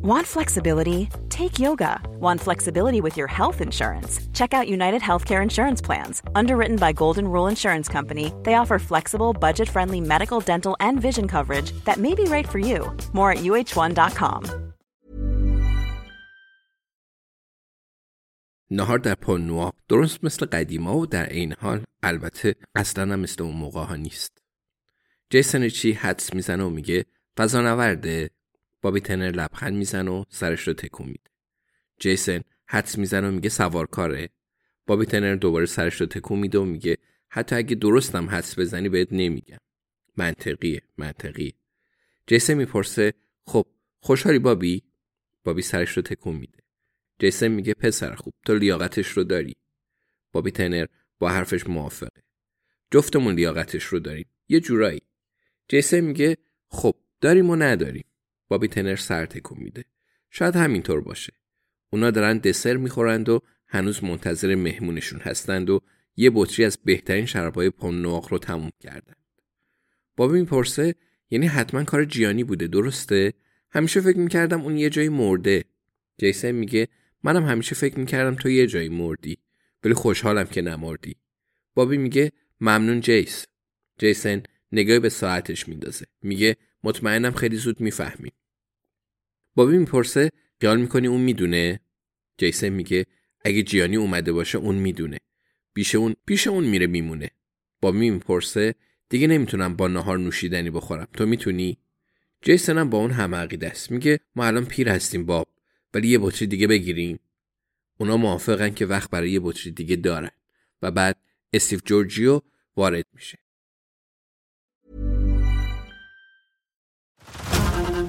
Want flexibility? Take yoga. Want flexibility with your health insurance? Check out United Healthcare Insurance Plans. Underwritten by Golden Rule Insurance Company, they offer flexible, budget friendly medical, dental, and vision coverage that may be right for you. More at uh1.com. نهار در پانوا درست مثل قدیما و در این حال البته اصلا مثل اون موقع ها نیست. جیسن چی حدس میزنه و میگه فضا نورده بابی تنر لبخند می‌زنه و سرش رو تکون میده. جیسن حدس می‌زنه و میگه سوارکاره. بابی تنر دوباره سرش رو تکون میده و میگه حتی اگه درستم حدس بزنی بهت نمیگم. منطقیه منطقیه. جیسن می‌پرسه خب خوشحالی بابی؟ بابی سرش رو تکون میده. جیسن میگه پسر خوب تو لیاقتش رو داری. بابی تنر با حرفش موافقه. جفتمون لیاقتش رو داریم. یه جورایی. جیسن میگه خب داریم و نداریم. بابی تنر سر تکون میده. شاید همینطور باشه. اونا دارن دسر می‌خورند و هنوز منتظر مهمونشون هستند و یه بطری از بهترین شرابای پون رو تموم کردند. بابی می‌پرسه یعنی حتما کار جیانی بوده درسته؟ همیشه فکر می‌کردم اون یه جایی مرده. جیسن میگه منم همیشه فکر می‌کردم تو یه جایی مردی. ولی خوشحالم که نمردی. بابی میگه ممنون جیس. جیسن نگاهی به ساعتش میندازه. میگه مطمئنم خیلی زود می‌فهمیم. بابی می‌پرسه خیال می‌کنی اون می‌دونه؟ جیسن میگه اگه جیانی اومده باشه اون می‌دونه. پیش اون پیش اون میره میمونه. بابی می‌پرسه دیگه نمی‌تونم با نهار نوشیدنی بخورم. تو می‌تونی؟ جیسن هم با اون هم عقیده است. میگه ما الان پیر هستیم باب ولی یه بطری دیگه بگیریم. اونا موافقن که وقت برای یه بطری دیگه دارن و بعد استیو جورجیو وارد میشه.